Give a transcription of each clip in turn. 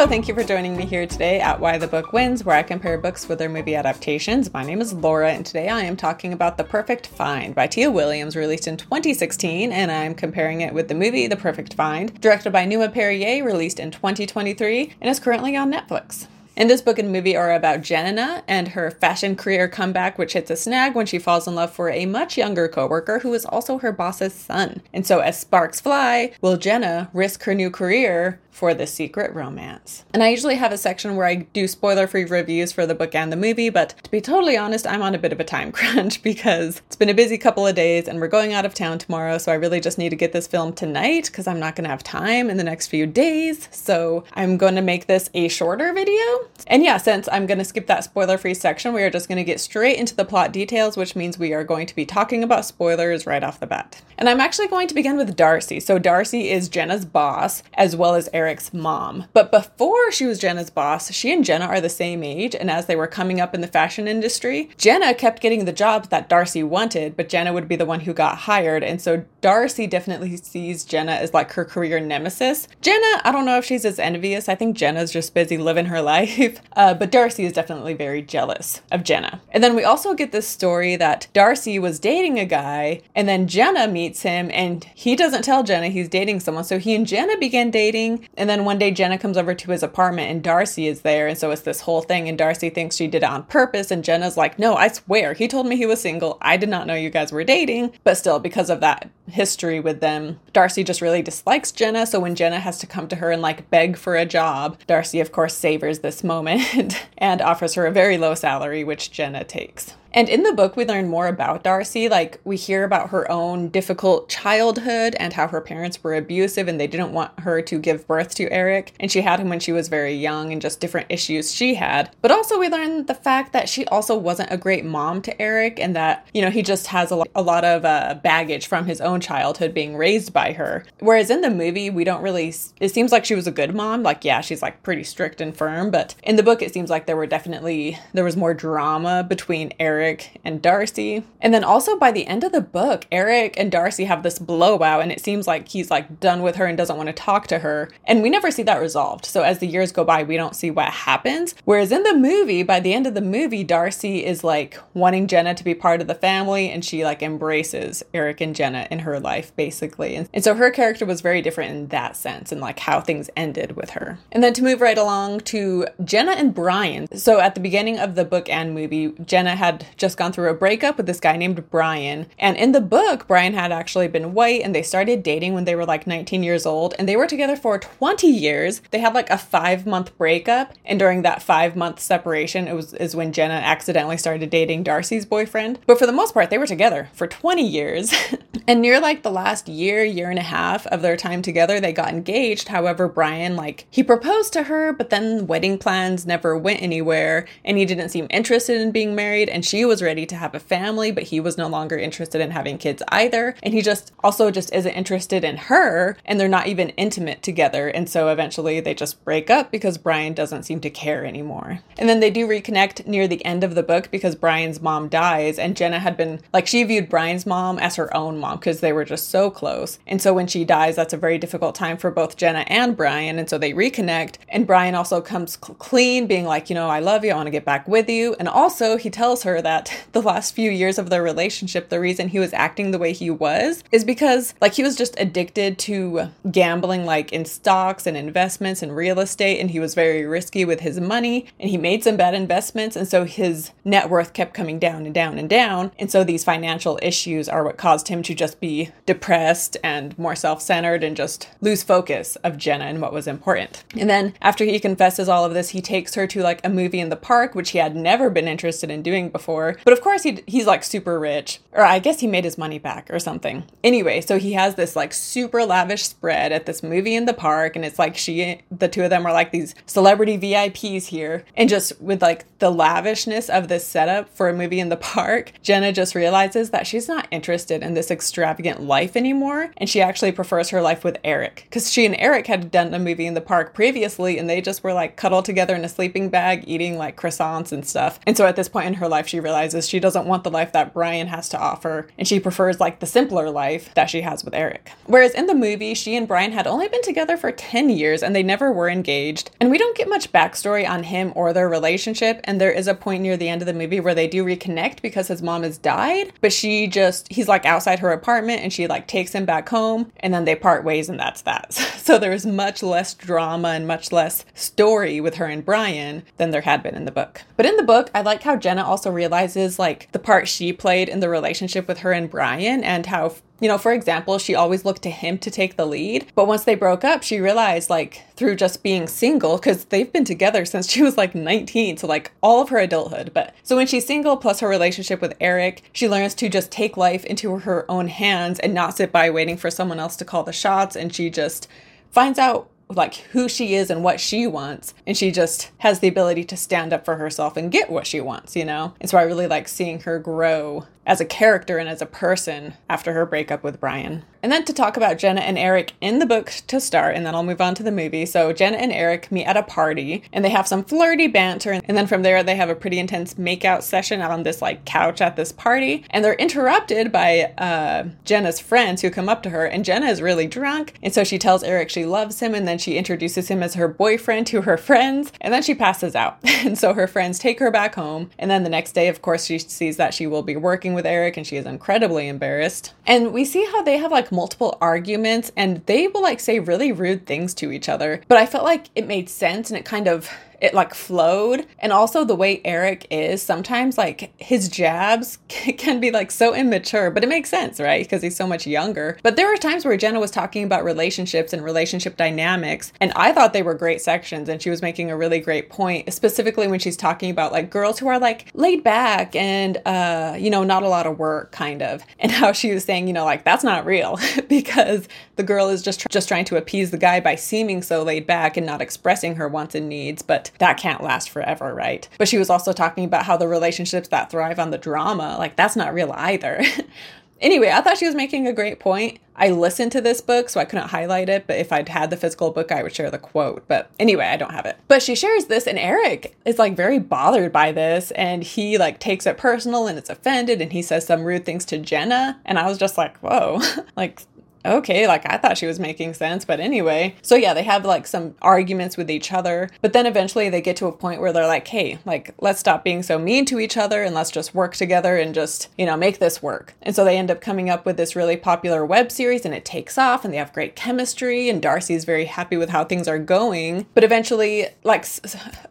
Hello, thank you for joining me here today at Why the Book Wins, where I compare books with their movie adaptations. My name is Laura, and today I am talking about The Perfect Find by Tia Williams, released in 2016, and I'm comparing it with the movie The Perfect Find, directed by Numa Perrier, released in 2023, and is currently on Netflix. In this book and movie are about Jenna and her fashion career comeback, which hits a snag when she falls in love for a much younger coworker who is also her boss's son. And so, as sparks fly, will Jenna risk her new career for the secret romance. And I usually have a section where I do spoiler free reviews for the book and the movie, but to be totally honest, I'm on a bit of a time crunch because it's been a busy couple of days and we're going out of town tomorrow. So I really just need to get this film tonight because I'm not going to have time in the next few days. So I'm going to make this a shorter video. And yeah, since I'm going to skip that spoiler free section, we are just going to get straight into the plot details, which means we are going to be talking about spoilers right off the bat. And I'm actually going to begin with Darcy. So Darcy is Jenna's boss as well as Eric's mom. But before she was Jenna's boss, she and Jenna are the same age, and as they were coming up in the fashion industry, Jenna kept getting the jobs that Darcy wanted, but Jenna would be the one who got hired. And so Darcy definitely sees Jenna as like her career nemesis. Jenna, I don't know if she's as envious. I think Jenna's just busy living her life. Uh, but Darcy is definitely very jealous of Jenna. And then we also get this story that Darcy was dating a guy, and then Jenna meets him, and he doesn't tell Jenna he's dating someone. So he and Jenna begin dating, and then one day Jenna comes over to his apartment and Darcy is there. And so it's this whole thing. And Darcy thinks she did it on purpose. And Jenna's like, no, I swear, he told me he was single. I did not know you guys were dating. But still, because of that history with them, Darcy just really dislikes Jenna. So when Jenna has to come to her and like beg for a job, Darcy, of course, savors this moment and offers her a very low salary, which Jenna takes. And in the book, we learn more about Darcy. Like, we hear about her own difficult childhood and how her parents were abusive and they didn't want her to give birth to Eric. And she had him when she was very young and just different issues she had. But also, we learn the fact that she also wasn't a great mom to Eric and that, you know, he just has a, lo- a lot of uh, baggage from his own childhood being raised by her. Whereas in the movie, we don't really, it seems like she was a good mom. Like, yeah, she's like pretty strict and firm. But in the book, it seems like there were definitely, there was more drama between Eric Eric and Darcy. And then also by the end of the book, Eric and Darcy have this blowout, and it seems like he's like done with her and doesn't want to talk to her. And we never see that resolved. So as the years go by, we don't see what happens. Whereas in the movie, by the end of the movie, Darcy is like wanting Jenna to be part of the family, and she like embraces Eric and Jenna in her life, basically. And, and so her character was very different in that sense, and like how things ended with her. And then to move right along to Jenna and Brian. So at the beginning of the book and movie, Jenna had just gone through a breakup with this guy named Brian. And in the book, Brian had actually been white and they started dating when they were like 19 years old and they were together for 20 years. They had like a five month breakup. And during that five month separation, it was is when Jenna accidentally started dating Darcy's boyfriend. But for the most part, they were together for 20 years. and near like the last year, year and a half of their time together, they got engaged. However, Brian, like, he proposed to her, but then wedding plans never went anywhere and he didn't seem interested in being married. And she was ready to have a family, but he was no longer interested in having kids either. And he just also just isn't interested in her, and they're not even intimate together. And so eventually they just break up because Brian doesn't seem to care anymore. And then they do reconnect near the end of the book because Brian's mom dies, and Jenna had been like, she viewed Brian's mom as her own mom because they were just so close. And so when she dies, that's a very difficult time for both Jenna and Brian. And so they reconnect, and Brian also comes clean, being like, you know, I love you, I want to get back with you. And also, he tells her that the last few years of their relationship, the reason he was acting the way he was is because like he was just addicted to gambling like in stocks and investments and real estate and he was very risky with his money and he made some bad investments and so his net worth kept coming down and down and down and so these financial issues are what caused him to just be depressed and more self-centered and just lose focus of Jenna and what was important. And then after he confesses all of this, he takes her to like a movie in the park which he had never been interested in doing before but of course, he he's like super rich, or I guess he made his money back or something. Anyway, so he has this like super lavish spread at this movie in the park, and it's like she, the two of them are like these celebrity VIPs here, and just with like the lavishness of this setup for a movie in the park, Jenna just realizes that she's not interested in this ex- extravagant life anymore. And she actually prefers her life with Eric because she and Eric had done a movie in the park previously and they just were like cuddled together in a sleeping bag eating like croissants and stuff. And so at this point in her life, she realizes she doesn't want the life that Brian has to offer and she prefers like the simpler life that she has with Eric. Whereas in the movie, she and Brian had only been together for 10 years and they never were engaged. And we don't get much backstory on him or their relationship. And there is a point near the end of the movie where they do reconnect because his mom has died, but she just, he's like outside her apartment and she like takes him back home and then they part ways and that's that. So there's much less drama and much less story with her and Brian than there had been in the book. But in the book, I like how Jenna also realizes like the part she played in the relationship with her and Brian and how you know, for example, she always looked to him to take the lead. But once they broke up, she realized, like, through just being single, because they've been together since she was like 19, so like all of her adulthood. But so when she's single, plus her relationship with Eric, she learns to just take life into her own hands and not sit by waiting for someone else to call the shots. And she just finds out like who she is and what she wants and she just has the ability to stand up for herself and get what she wants you know and so i really like seeing her grow as a character and as a person after her breakup with Brian. And then to talk about Jenna and Eric in the book to start, and then I'll move on to the movie. So Jenna and Eric meet at a party and they have some flirty banter, and then from there they have a pretty intense makeout session on this like couch at this party, and they're interrupted by uh, Jenna's friends who come up to her, and Jenna is really drunk, and so she tells Eric she loves him, and then she introduces him as her boyfriend to her friends, and then she passes out, and so her friends take her back home, and then the next day, of course, she sees that she will be working with Eric and she is incredibly embarrassed. And we see how they have like multiple arguments and they will like say really rude things to each other. But I felt like it made sense and it kind of it like flowed. And also the way Eric is, sometimes like his jabs can be like so immature, but it makes sense, right? Because he's so much younger. But there were times where Jenna was talking about relationships and relationship dynamics, and I thought they were great sections, and she was making a really great point, specifically when she's talking about like girls who are like laid back and, uh, you know, not a lot of work, kind of, and how she was saying, you know, like that's not real because the girl is just tr- just trying to appease the guy by seeming so laid back and not expressing her wants and needs, but that can't last forever, right? But she was also talking about how the relationships that thrive on the drama, like that's not real either. anyway, I thought she was making a great point. I listened to this book, so I couldn't highlight it, but if I'd had the physical book, I would share the quote. But anyway, I don't have it. But she shares this, and Eric is like very bothered by this, and he like takes it personal and it's offended, and he says some rude things to Jenna. And I was just like, whoa, like okay, like I thought she was making sense, but anyway. So yeah, they have like some arguments with each other, but then eventually they get to a point where they're like, hey, like let's stop being so mean to each other and let's just work together and just, you know, make this work. And so they end up coming up with this really popular web series and it takes off and they have great chemistry and Darcy's very happy with how things are going. But eventually, like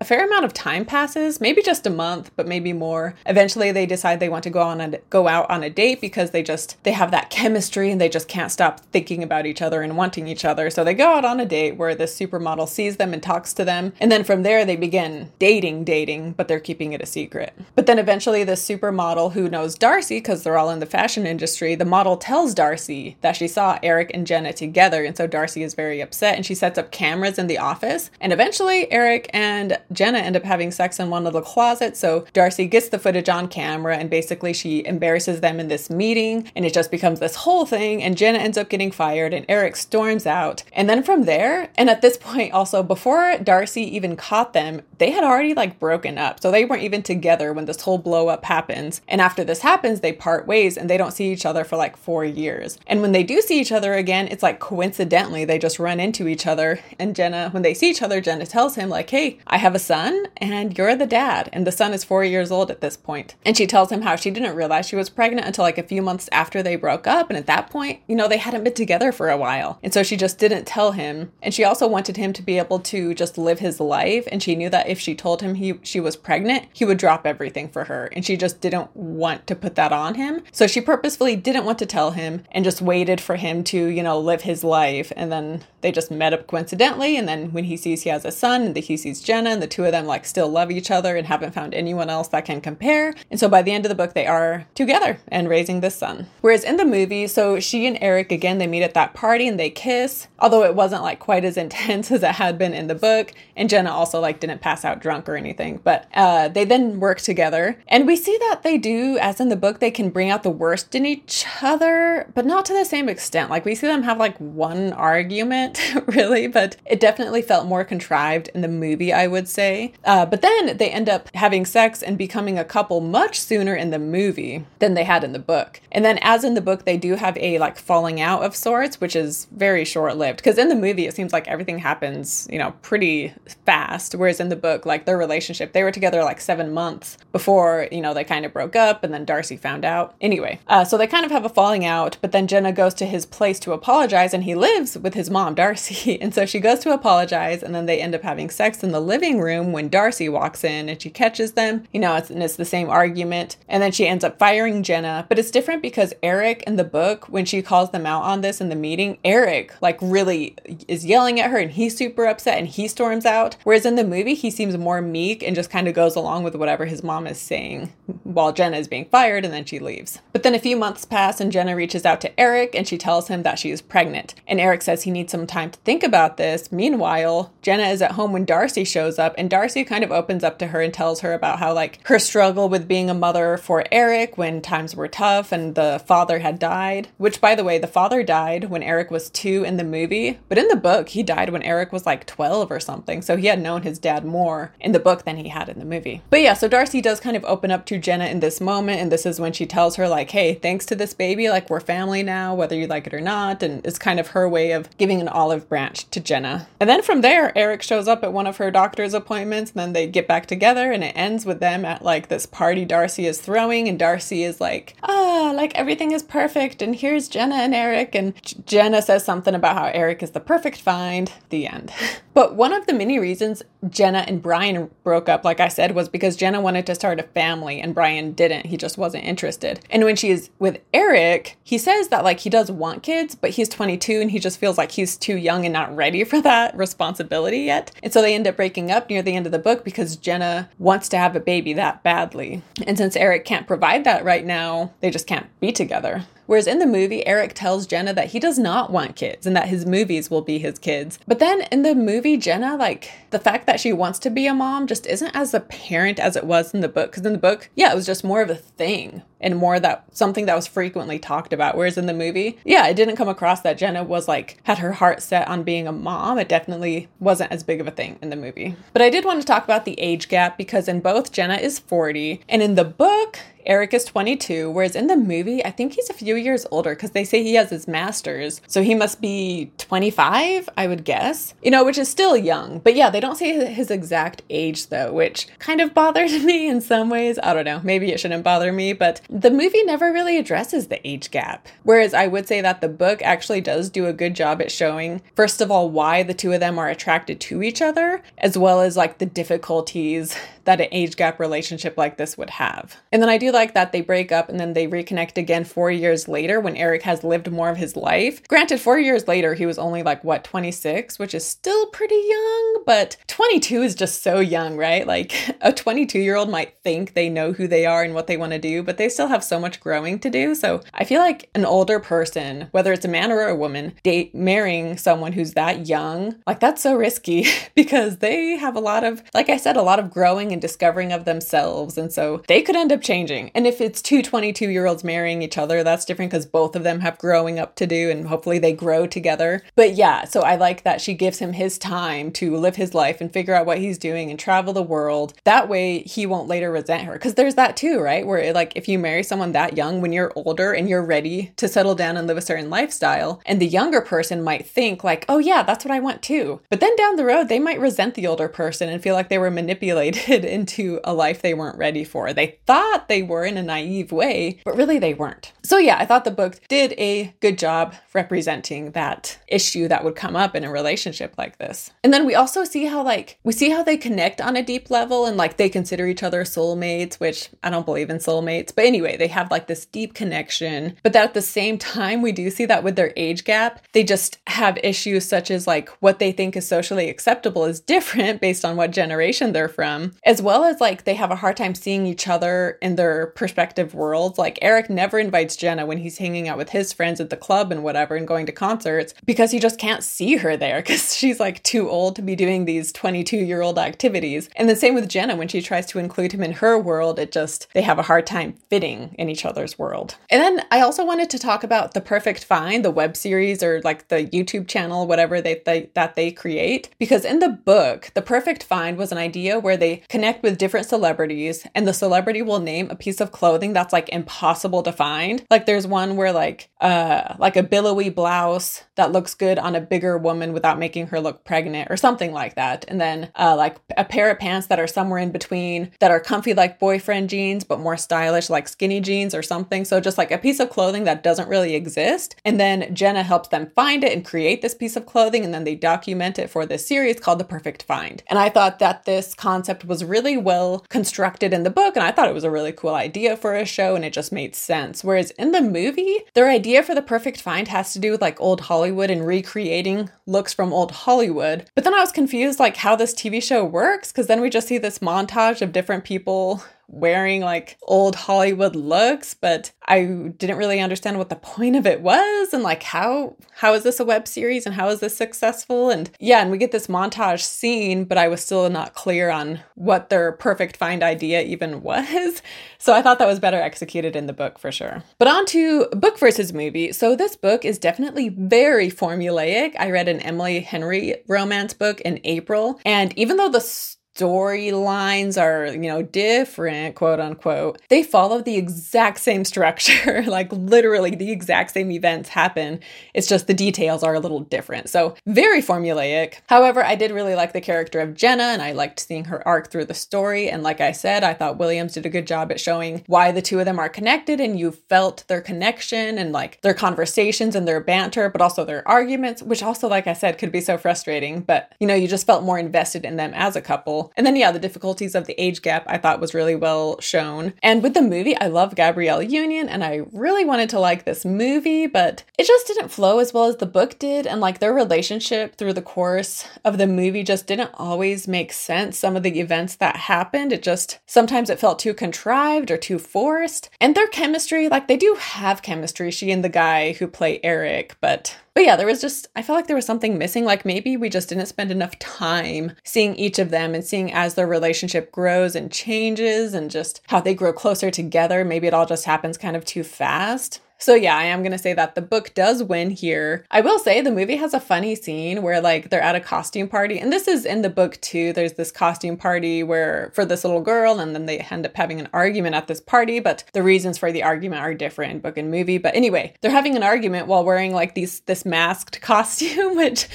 a fair amount of time passes, maybe just a month, but maybe more. Eventually they decide they want to go on a go out on a date because they just they have that chemistry and they just can't stop thinking about each other and wanting each other. So they go out on a date where this supermodel sees them and talks to them. And then from there, they begin dating, dating, but they're keeping it a secret. But then eventually, this supermodel who knows Darcy, because they're all in the fashion industry, the model tells Darcy that she saw Eric and Jenna together. And so Darcy is very upset and she sets up cameras in the office. And eventually, Eric and Jenna end up having sex in one of the closets. So Darcy gets the footage on camera and basically she embarrasses them in this meeting. And it just becomes this whole thing. And Jenna ends up up getting fired and Eric storms out. And then from there, and at this point also, before Darcy even caught them, they had already like broken up. So they weren't even together when this whole blow up happens. And after this happens, they part ways and they don't see each other for like four years. And when they do see each other again, it's like coincidentally they just run into each other. And Jenna, when they see each other, Jenna tells him, like, hey, I have a son and you're the dad. And the son is four years old at this point. And she tells him how she didn't realize she was pregnant until like a few months after they broke up. And at that point, you know, they hadn't been together for a while. And so she just didn't tell him. And she also wanted him to be able to just live his life. And she knew that if she told him he she was pregnant, he would drop everything for her. And she just didn't want to put that on him. So she purposefully didn't want to tell him and just waited for him to, you know, live his life. And then they just met up coincidentally. And then when he sees he has a son and he sees Jenna and the two of them like still love each other and haven't found anyone else that can compare. And so by the end of the book, they are together and raising this son. Whereas in the movie, so she and Eric again again, they meet at that party and they kiss, although it wasn't like quite as intense as it had been in the book. And Jenna also like didn't pass out drunk or anything. But uh, they then work together, and we see that they do, as in the book, they can bring out the worst in each other, but not to the same extent. Like we see them have like one argument, really, but it definitely felt more contrived in the movie, I would say. Uh, but then they end up having sex and becoming a couple much sooner in the movie than they had in the book. And then, as in the book, they do have a like falling out of sorts, which is very short lived. Because in the movie, it seems like everything happens, you know, pretty fast. Whereas in the book, like their relationship, they were together like seven months before, you know, they kind of broke up and then Darcy found out. Anyway, uh, so they kind of have a falling out, but then Jenna goes to his place to apologize and he lives with his mom, Darcy. And so she goes to apologize and then they end up having sex in the living room when Darcy walks in and she catches them. You know, it's, and it's the same argument. And then she ends up firing Jenna. But it's different because Eric in the book, when she calls them out on this in the meeting, Eric like really is yelling at her and he's super upset and he storms out. Whereas in the movie, he seems more meek and just kind of goes along with whatever his mom is saying while Jenna is being fired and then she leaves. But then a few months pass and Jenna reaches out to Eric and she tells him that she is pregnant. And Eric says he needs some time to think about this. Meanwhile, Jenna is at home when Darcy shows up and Darcy kind of opens up to her and tells her about how like her struggle with being a mother for Eric when times were tough and the father had died, which by the way, the father died when Eric was 2 in the movie, but in the book he died when Eric was like 12 or something. So he had known his dad more in the book than he had in the movie. But yeah, so Darcy does kind of open up to Jenna in this moment and this is when she tells her like, "Hey, thanks to this baby, like we're family now, whether you like it or not." And it's kind of her way of giving an olive branch to Jenna. And then from there, Eric shows up at one of her doctor's appointments and then they get back together and it ends with them at like this party Darcy is throwing and Darcy is like, "Ah, like everything is perfect and here's Jenna and Eric." And Jenna says something about how Eric is the perfect find. The end. But one of the many reasons Jenna and Brian broke up, like I said, was because Jenna wanted to start a family and Brian didn't. He just wasn't interested. And when she is with Eric, he says that like he does want kids, but he's 22 and he just feels like he's too young and not ready for that responsibility yet. And so they end up breaking up near the end of the book because Jenna wants to have a baby that badly. And since Eric can't provide that right now, they just can't be together. Whereas in the movie, Eric tells Jenna that he does not want kids and that his movies will be his kids. But then in the movie, Jenna, like the fact that she wants to be a mom just isn't as apparent as it was in the book. Because in the book, yeah, it was just more of a thing and more that something that was frequently talked about. Whereas in the movie, yeah, it didn't come across that Jenna was like had her heart set on being a mom. It definitely wasn't as big of a thing in the movie. But I did want to talk about the age gap because in both Jenna is 40 and in the book, Eric is 22, whereas in the movie, I think he's a few years older because they say he has his master's. So he must be 25, I would guess. You know, which is still young. But yeah, they don't say his exact age though, which kind of bothered me in some ways. I don't know. Maybe it shouldn't bother me, but the movie never really addresses the age gap. Whereas I would say that the book actually does do a good job at showing, first of all, why the two of them are attracted to each other, as well as like the difficulties that an age gap relationship like this would have. And then I do like that they break up and then they reconnect again four years later when Eric has lived more of his life. Granted, four years later, he was only like, what, 26, which is still pretty young, but 22 is just so young, right? Like a 22 year old might think they know who they are and what they want to do, but they still have so much growing to do. So I feel like an older person, whether it's a man or a woman, date marrying someone who's that young, like that's so risky because they have a lot of, like I said, a lot of growing and discovering of themselves. And so they could end up changing. And if it's two 22 year olds marrying each other, that's different because both of them have growing up to do and hopefully they grow together. But yeah, so I like that she gives him his time to live his life and figure out what he's doing and travel the world. That way he won't later resent her. Because there's that too, right? Where like if you marry someone that young when you're older and you're ready to settle down and live a certain lifestyle, and the younger person might think like, oh yeah, that's what I want too. But then down the road, they might resent the older person and feel like they were manipulated into a life they weren't ready for. They thought they were in a naive way, but really they weren't. So yeah, I thought the book did a good job representing that issue that would come up in a relationship like this. And then we also see how like we see how they connect on a deep level and like they consider each other soulmates, which I don't believe in soulmates, but anyway, they have like this deep connection. But that at the same time, we do see that with their age gap, they just have issues such as like what they think is socially acceptable is different based on what generation they're from, as as well as like they have a hard time seeing each other in their perspective worlds. Like Eric never invites Jenna when he's hanging out with his friends at the club and whatever and going to concerts because he just can't see her there because she's like too old to be doing these 22 year old activities. And the same with Jenna when she tries to include him in her world, it just, they have a hard time fitting in each other's world. And then I also wanted to talk about The Perfect Find, the web series or like the YouTube channel, whatever they, they that they create. Because in the book, The Perfect Find was an idea where they connect with different celebrities and the celebrity will name a piece of clothing that's like impossible to find. Like there's one where like uh like a billowy blouse that looks good on a bigger woman without making her look pregnant or something like that. And then uh like a pair of pants that are somewhere in between that are comfy like boyfriend jeans but more stylish like skinny jeans or something. So just like a piece of clothing that doesn't really exist. And then Jenna helps them find it and create this piece of clothing and then they document it for this series called The Perfect Find. And I thought that this concept was really well constructed in the book and I thought it was a really cool idea for a show and it just made sense. Whereas in the movie, their idea for The Perfect Find has to do with like old Hollywood and recreating looks from old Hollywood. But then I was confused like how this TV show works because then we just see this montage of different people wearing like old Hollywood looks, but I didn't really understand what the point of it was and like how how is this a web series and how is this successful? And yeah, and we get this montage scene, but I was still not clear on what their perfect find idea even was. So I thought that was better executed in the book for sure. But on to book versus movie. So this book is definitely very formulaic. I read an Emily Henry romance book in April, and even though the storylines are, you know, different, quote unquote, they follow the exact same structure. like literally the exact same events happen. It's just the details are a little different. So very formulaic. However, I did really like the character of Jenna and I liked seeing her arc through the story. And like I said, I thought Williams did a good job at showing why the two of them are connected and you felt their connection and like their conversations and their banter, but also their arguments, which also, like I said, could be so frustrating. But, you know, you just felt more invested in them as a couple. And then, yeah, the difficulties of the age gap I thought was really well shown. And with the movie, I love Gabrielle Union and I really wanted to like this movie, but it just didn't flow as well as the book did. And like their relationship through the course of the movie just didn't always make sense. Some of the events that happened, it just sometimes it felt too contrived or too forced. And their chemistry, like they do have chemistry, she and the guy who play Eric, but but yeah, there was just, I felt like there was something missing. Like maybe we just didn't spend enough time seeing each of them and seeing as their relationship grows and changes and just how they grow closer together. Maybe it all just happens kind of too fast. So yeah, I am going to say that the book does win here. I will say the movie has a funny scene where like they're at a costume party and this is in the book too. There's this costume party where for this little girl and then they end up having an argument at this party, but the reasons for the argument are different in book and movie. But anyway, they're having an argument while wearing like these this masked costume which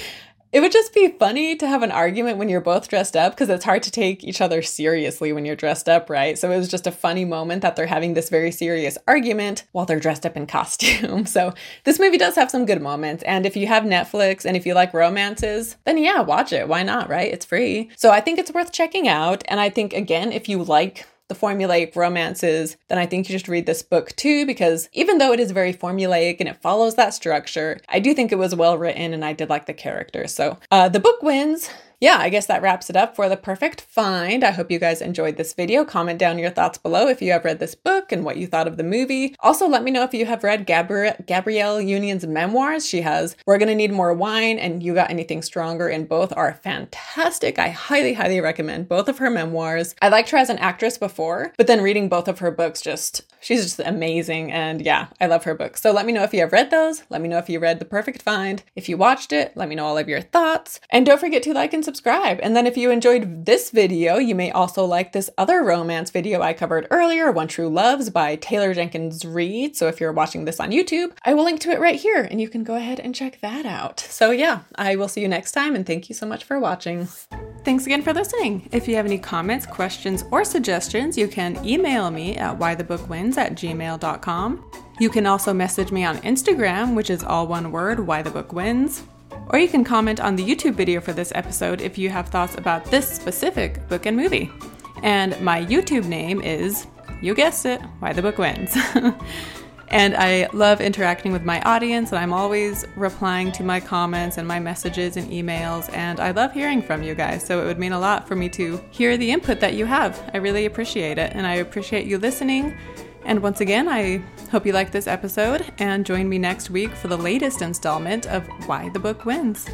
it would just be funny to have an argument when you're both dressed up because it's hard to take each other seriously when you're dressed up, right? So it was just a funny moment that they're having this very serious argument while they're dressed up in costume. So this movie does have some good moments. And if you have Netflix and if you like romances, then yeah, watch it. Why not, right? It's free. So I think it's worth checking out. And I think, again, if you like the formulaic romances, then I think you should read this book too, because even though it is very formulaic and it follows that structure, I do think it was well written and I did like the characters. So uh, the book wins yeah, I guess that wraps it up for the perfect find. I hope you guys enjoyed this video. Comment down your thoughts below if you have read this book and what you thought of the movie. Also, let me know if you have read Gabri- Gabrielle Union's memoirs. She has We're Gonna Need More Wine and You Got Anything Stronger, and both are fantastic. I highly, highly recommend both of her memoirs. I liked her as an actress before, but then reading both of her books just she's just amazing and yeah i love her books so let me know if you have read those let me know if you read the perfect find if you watched it let me know all of your thoughts and don't forget to like and subscribe and then if you enjoyed this video you may also like this other romance video i covered earlier one true loves by taylor jenkins reid so if you're watching this on youtube i will link to it right here and you can go ahead and check that out so yeah i will see you next time and thank you so much for watching Thanks again for listening. If you have any comments, questions, or suggestions, you can email me at whythebookwins at gmail.com. You can also message me on Instagram, which is all one word, why the book wins. Or you can comment on the YouTube video for this episode if you have thoughts about this specific book and movie. And my YouTube name is, you guessed it, Why the Book Wins. And I love interacting with my audience, and I'm always replying to my comments and my messages and emails. And I love hearing from you guys. So it would mean a lot for me to hear the input that you have. I really appreciate it. And I appreciate you listening. And once again, I hope you liked this episode and join me next week for the latest installment of Why the Book Wins.